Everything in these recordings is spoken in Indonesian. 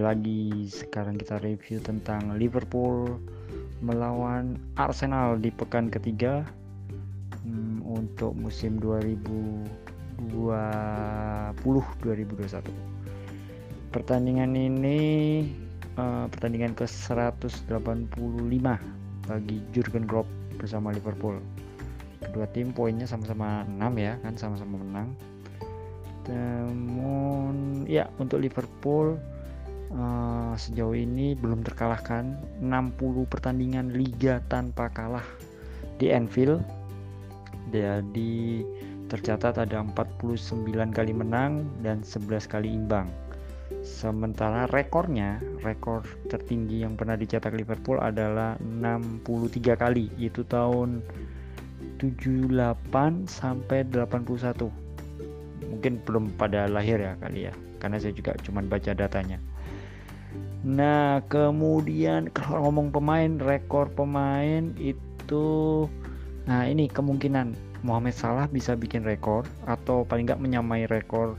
lagi. Sekarang kita review tentang Liverpool melawan Arsenal di pekan ketiga. Hmm, untuk musim 2020-2021 pertandingan ini uh, pertandingan ke 185 bagi Jurgen Klopp bersama Liverpool. Kedua tim poinnya sama-sama 6 ya kan sama-sama menang. Namun ya untuk Liverpool uh, sejauh ini belum terkalahkan. 60 pertandingan liga tanpa kalah di Anfield. Jadi tercatat ada 49 kali menang dan 11 kali imbang. Sementara rekornya rekor tertinggi yang pernah dicetak Liverpool adalah 63 kali itu tahun 78 sampai 81 mungkin belum pada lahir ya kali ya karena saya juga cuma baca datanya nah kemudian kalau ngomong pemain rekor pemain itu nah ini kemungkinan Mohamed Salah bisa bikin rekor atau paling nggak menyamai rekor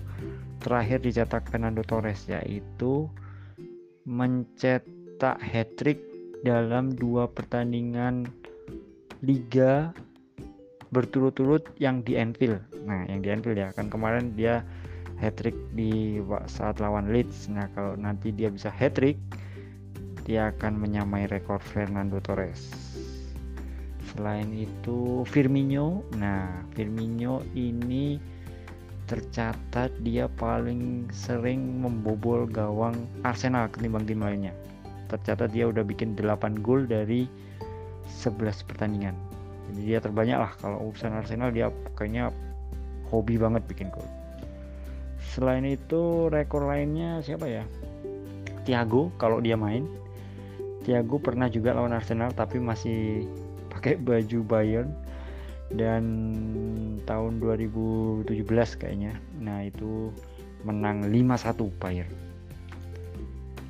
terakhir dicetak Fernando Torres yaitu mencetak hat-trick dalam dua pertandingan liga berturut-turut yang di Anfield. Nah, yang di Anfield ya kan kemarin dia hat trick di saat lawan Leeds. Nah, kalau nanti dia bisa hat trick, dia akan menyamai rekor Fernando Torres. Selain itu Firmino, nah Firmino ini tercatat dia paling sering membobol gawang Arsenal ketimbang tim lainnya. Tercatat dia udah bikin 8 gol dari 11 pertandingan jadi dia terbanyak lah kalau urusan Arsenal dia kayaknya hobi banget bikin gol selain itu rekor lainnya siapa ya? Thiago kalau dia main. Thiago pernah juga lawan Arsenal tapi masih pakai baju Bayern. Dan tahun 2017 kayaknya. Nah itu menang 5-1 Bayern.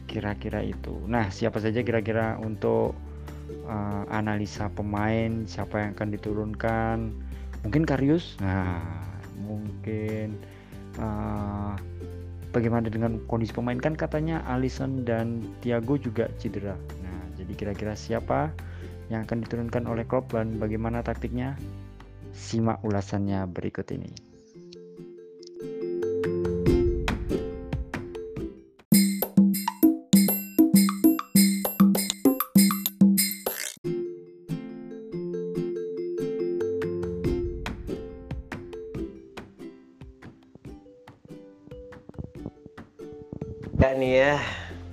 Kira-kira itu. Nah siapa saja kira-kira untuk uh, analisa pemain siapa yang akan diturunkan? Mungkin Karius? Nah mungkin uh, bagaimana dengan kondisi pemain? Kan katanya Alisson dan Thiago juga cedera. Nah jadi kira-kira siapa yang akan diturunkan oleh Klopp dan bagaimana taktiknya? Simak ulasannya berikut ini Ya nih ya,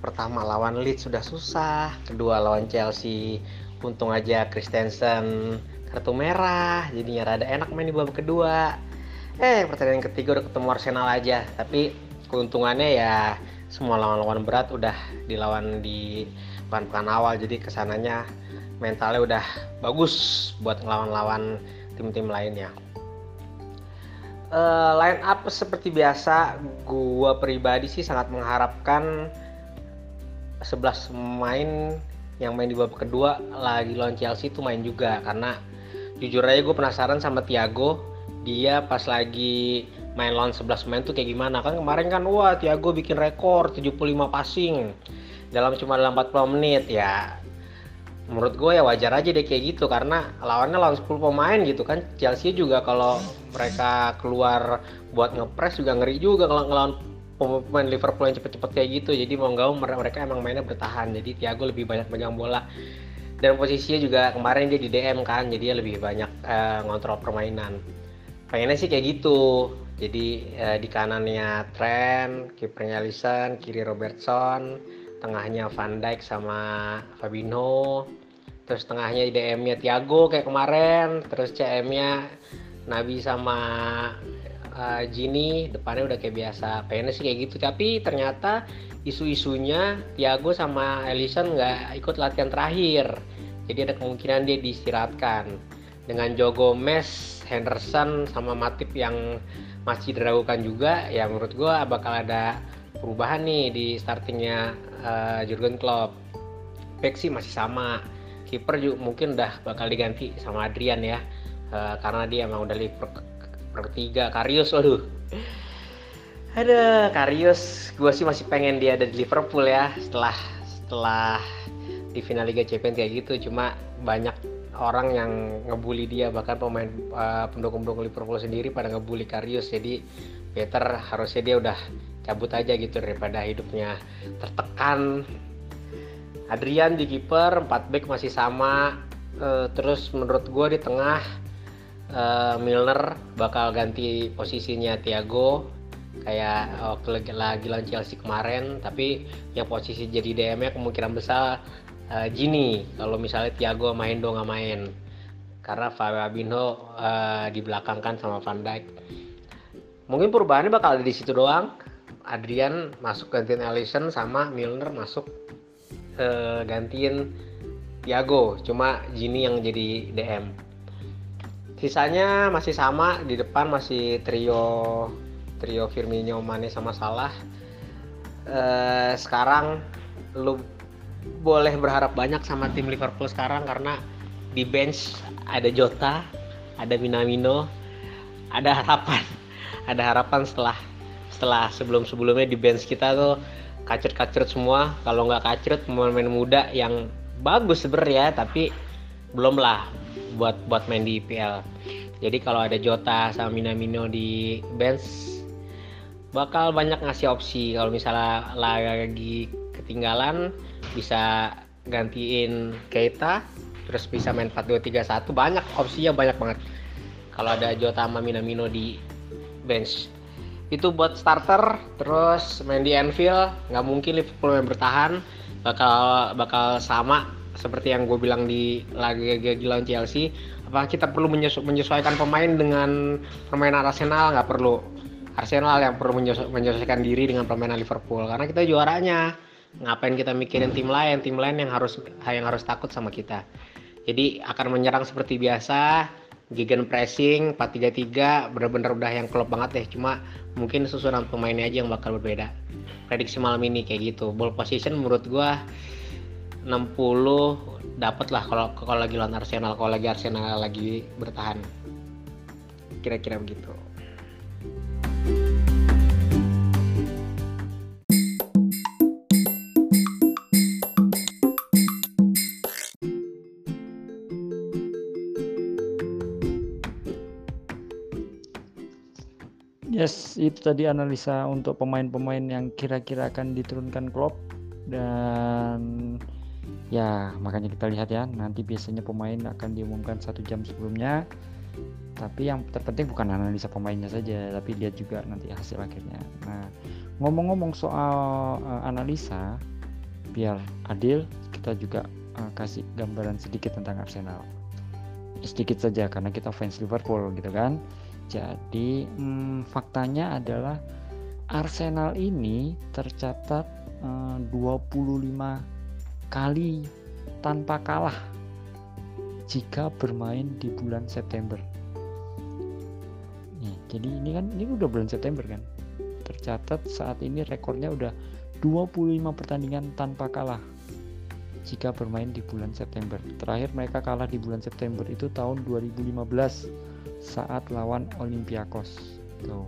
pertama lawan Leeds sudah susah, kedua lawan Chelsea untung aja Christensen kartu merah, jadinya rada enak main di babak kedua. Eh pertandingan ketiga udah ketemu Arsenal aja, tapi keuntungannya ya semua lawan-lawan berat udah dilawan di pekan-pekan awal, jadi ke sananya mentalnya udah bagus buat ngelawan-lawan tim-tim lainnya uh, line up seperti biasa gua pribadi sih sangat mengharapkan 11 pemain yang main di babak kedua lagi lawan Chelsea itu main juga. Karena jujur aja gue penasaran sama Thiago. Dia pas lagi main lawan 11 pemain tuh kayak gimana? Kan kemarin kan wah Thiago bikin rekor 75 passing dalam cuma dalam 40 menit. Ya menurut gue ya wajar aja deh kayak gitu karena lawannya lawan 10 pemain gitu kan. Chelsea juga kalau mereka keluar buat ngepres juga ngeri juga kalau ngelawan pemain Liverpool yang cepet-cepet kayak gitu. Jadi mau nggak mau mereka emang mainnya bertahan. Jadi Thiago lebih banyak megang bola. Dan posisinya juga kemarin dia di DM kan jadi dia lebih banyak uh, ngontrol permainan. Pengennya sih kayak gitu. Jadi uh, di kanannya Trent kipernya Alisson kiri Robertson tengahnya Van Dijk sama Fabinho terus tengahnya DM-nya Thiago kayak kemarin terus CM-nya Nabi sama uh, Gini depannya udah kayak biasa. Pengennya sih kayak gitu. Tapi ternyata isu-isunya Thiago sama Ellison nggak ikut latihan terakhir. Jadi ada kemungkinan dia diistirahatkan. Dengan Joe Gomez, Henderson sama Matip yang masih diragukan juga ya menurut gue bakal ada perubahan nih di startingnya uh, Jurgen Klopp. Back sih masih sama. Kiper juga mungkin udah bakal diganti sama Adrian ya. Uh, karena dia emang udah per, per tiga. Karius waduh. Ada Karius, gue sih masih pengen dia ada di Liverpool ya setelah setelah di final Liga Champions kayak gitu. Cuma banyak orang yang ngebully dia bahkan pemain uh, pendukung-pendukung Liverpool sendiri pada ngebully Karius. Jadi Peter harusnya dia udah cabut aja gitu daripada hidupnya tertekan. Adrian di kiper, 4 back masih sama. Uh, terus menurut gue di tengah uh, Milner bakal ganti posisinya Thiago. Kayak waktu lagi, lagi lawan Chelsea kemarin tapi yang posisi jadi DM-nya kemungkinan besar uh, kalau misalnya Thiago main dong nggak main. Karena Fabinho uh, di belakang kan sama Van Dijk. Mungkin perubahannya bakal ada di situ doang Adrian masuk gantiin Alisson sama Milner masuk uh, gantiin Thiago cuma Gini yang jadi DM sisanya masih sama di depan masih trio trio Firmino, Mane sama Salah. Uh, sekarang lu boleh berharap banyak sama tim Liverpool sekarang karena di bench ada Jota, ada Minamino, ada harapan, ada harapan setelah setelah sebelum-sebelumnya di bench kita tuh kacret-kacret semua. Kalau nggak kacret pemain-pemain muda yang bagus sebenarnya tapi belum lah buat buat main di IPL. Jadi kalau ada Jota sama Minamino di bench bakal banyak ngasih opsi kalau misalnya lagi ketinggalan bisa gantiin Keita terus bisa main 4-2-3-1 banyak opsinya banyak banget kalau ada Jota sama Minamino di bench itu buat starter terus main di Anfield. Nggak mungkin Liverpool yang bertahan. Bakal bakal sama seperti yang gue bilang di lagi lawan Chelsea. Apa kita perlu menyesuaikan pemain dengan permainan Arsenal? Nggak perlu. Arsenal yang perlu menyelesaikan diri dengan permainan Liverpool. Karena kita juaranya. Ngapain kita mikirin tim lain? Tim lain yang harus yang harus takut sama kita. Jadi akan menyerang seperti biasa gegen pressing 4-3-3 benar-benar udah yang klub banget deh. Cuma mungkin susunan pemainnya aja yang bakal berbeda. Prediksi malam ini kayak gitu. Ball position menurut gua 60 dapat lah kalau kalau lagi lawan Arsenal kalau lagi Arsenal lagi bertahan. Kira-kira begitu Yes, itu tadi analisa untuk pemain-pemain yang kira-kira akan diturunkan Klopp. Dan ya makanya kita lihat ya nanti biasanya pemain akan diumumkan satu jam sebelumnya. Tapi yang terpenting bukan analisa pemainnya saja tapi lihat juga nanti hasil akhirnya. Nah ngomong-ngomong soal uh, analisa biar adil kita juga uh, kasih gambaran sedikit tentang Arsenal. Sedikit saja karena kita fans Liverpool gitu kan jadi hmm, faktanya adalah Arsenal ini tercatat eh, 25 kali tanpa kalah jika bermain di bulan September. Nih, jadi ini kan ini udah bulan September kan. Tercatat saat ini rekornya udah 25 pertandingan tanpa kalah jika bermain di bulan September. Terakhir mereka kalah di bulan September itu tahun 2015 saat lawan Olympiakos. Tuh.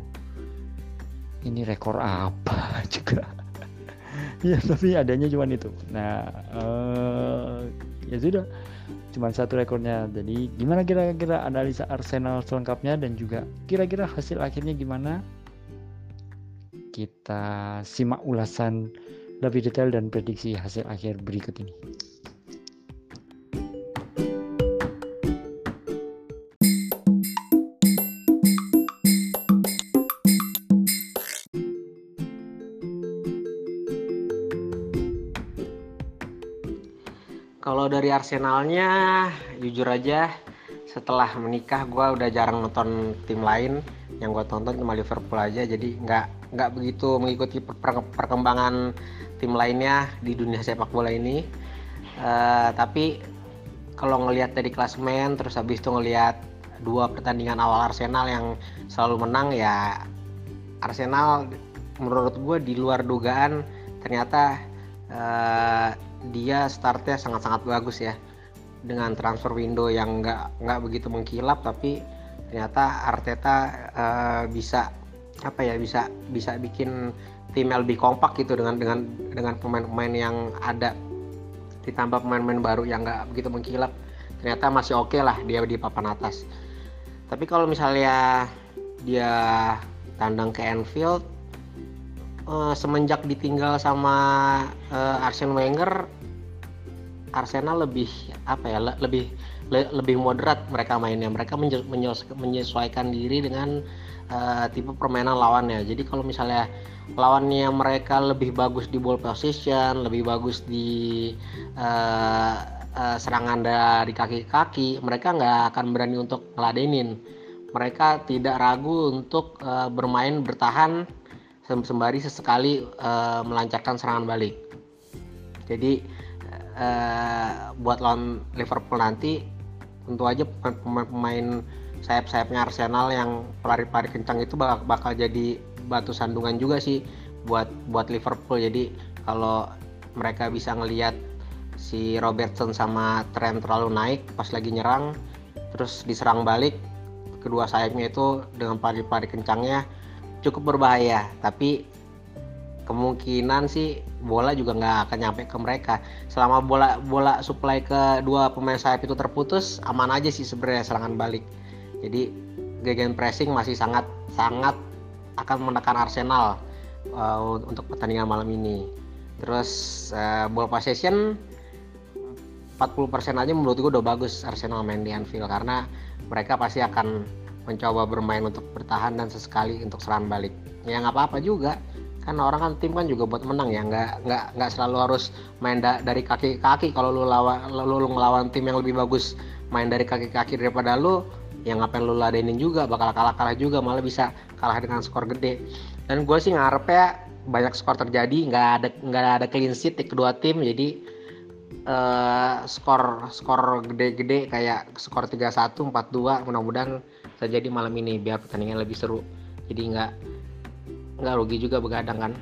Ini rekor apa juga? Ya tapi adanya cuma itu. Nah uh, ya sudah. Cuma satu rekornya. Jadi gimana kira-kira analisa Arsenal selengkapnya dan juga kira-kira hasil akhirnya gimana? Kita simak ulasan lebih detail dan prediksi hasil akhir berikut ini Kalau dari Arsenalnya, jujur aja setelah menikah gue udah jarang nonton tim lain. Yang gue tonton cuma Liverpool aja, jadi nggak nggak begitu mengikuti perkembangan tim lainnya di dunia sepak bola ini. Uh, tapi kalau ngelihat dari klasemen, terus habis itu ngelihat dua pertandingan awal Arsenal yang selalu menang ya Arsenal menurut gue di luar dugaan ternyata uh, dia startnya sangat-sangat bagus ya. Dengan transfer window yang nggak nggak begitu mengkilap tapi ternyata Arteta uh, bisa apa ya bisa bisa bikin tim lebih kompak gitu dengan dengan dengan pemain-pemain yang ada. Ditambah pemain-pemain baru yang nggak begitu mengkilap ternyata masih oke okay lah dia di papan atas. Tapi kalau misalnya dia tandang ke Anfield uh, semenjak ditinggal sama uh, Arsene Wenger Arsenal lebih apa ya lebih le, lebih moderat mereka mainnya mereka menyesuaikan diri dengan uh, tipe permainan lawannya jadi kalau misalnya lawannya mereka lebih bagus di ball position, lebih bagus di uh, uh, serangan dari kaki-kaki, mereka nggak akan berani untuk ngeladenin. Mereka tidak ragu untuk uh, bermain bertahan sembari sesekali uh, melancarkan serangan balik. Jadi uh, buat lawan Liverpool nanti tentu aja pemain-pemain sayap-sayapnya Arsenal yang pelari-pelari kencang itu bakal, bakal jadi batu sandungan juga sih buat buat Liverpool jadi kalau mereka bisa ngelihat si Robertson sama Trent terlalu naik pas lagi nyerang terus diserang balik kedua sayapnya itu dengan pari-pari kencangnya cukup berbahaya tapi kemungkinan sih bola juga nggak akan nyampe ke mereka selama bola bola supply ke dua pemain sayap itu terputus aman aja sih sebenarnya serangan balik jadi gegen pressing masih sangat sangat akan menekan Arsenal uh, untuk pertandingan malam ini. Terus uh, ball possession 40% aja menurut gue udah bagus Arsenal main di Anfield karena mereka pasti akan mencoba bermain untuk bertahan dan sesekali untuk serangan balik. Ya nggak apa-apa juga. Kan orang kan tim kan juga buat menang ya. Nggak nggak nggak selalu harus main da dari kaki kaki. Kalau lu lawan lu, lu ngelawan tim yang lebih bagus main dari kaki kaki daripada lu yang ngapain lu ladenin juga? Bakal kalah-kalah juga malah bisa kalah dengan skor gede. Dan gue sih ngarep ya banyak skor terjadi. Nggak ada nggak ada clean sheet di kedua tim. Jadi uh, skor skor gede-gede kayak skor 3-1 4-2 mudah-mudahan terjadi malam ini biar pertandingan lebih seru jadi nggak nggak rugi juga begadang kan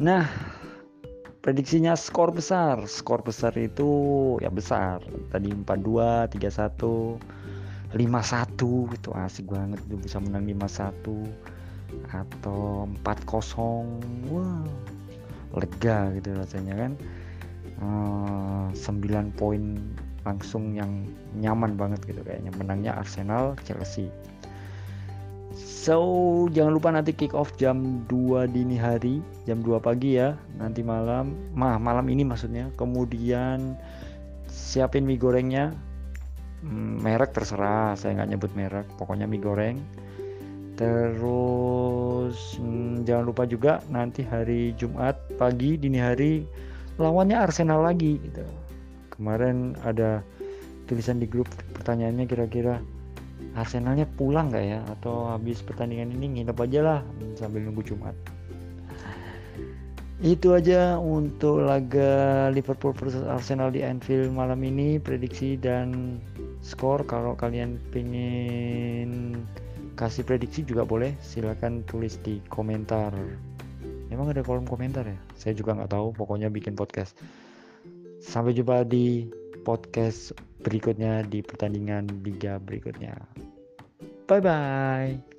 Nah, prediksinya skor besar. Skor besar itu ya besar. Tadi 4-2, 3-1, 5-1 itu asik banget tuh bisa menang 5-1 atau 4-0. Wah, lega gitu rasanya kan. Uh, eh, 9 poin langsung yang nyaman banget gitu kayaknya menangnya Arsenal Chelsea So, jangan lupa nanti kick off jam 2 dini hari, jam 2 pagi ya, nanti malam. Mah, malam ini maksudnya. Kemudian siapin mie gorengnya. Hmm, merek terserah, saya nggak nyebut merek, pokoknya mie goreng. Terus hmm, jangan lupa juga nanti hari Jumat pagi dini hari lawannya Arsenal lagi gitu. Kemarin ada tulisan di grup pertanyaannya kira-kira Arsenalnya pulang nggak ya atau habis pertandingan ini nginep aja lah sambil nunggu Jumat itu aja untuk laga Liverpool versus Arsenal di Anfield malam ini prediksi dan skor kalau kalian pengen kasih prediksi juga boleh silahkan tulis di komentar emang ada kolom komentar ya saya juga nggak tahu pokoknya bikin podcast sampai jumpa di podcast berikutnya di pertandingan liga berikutnya. Bye bye.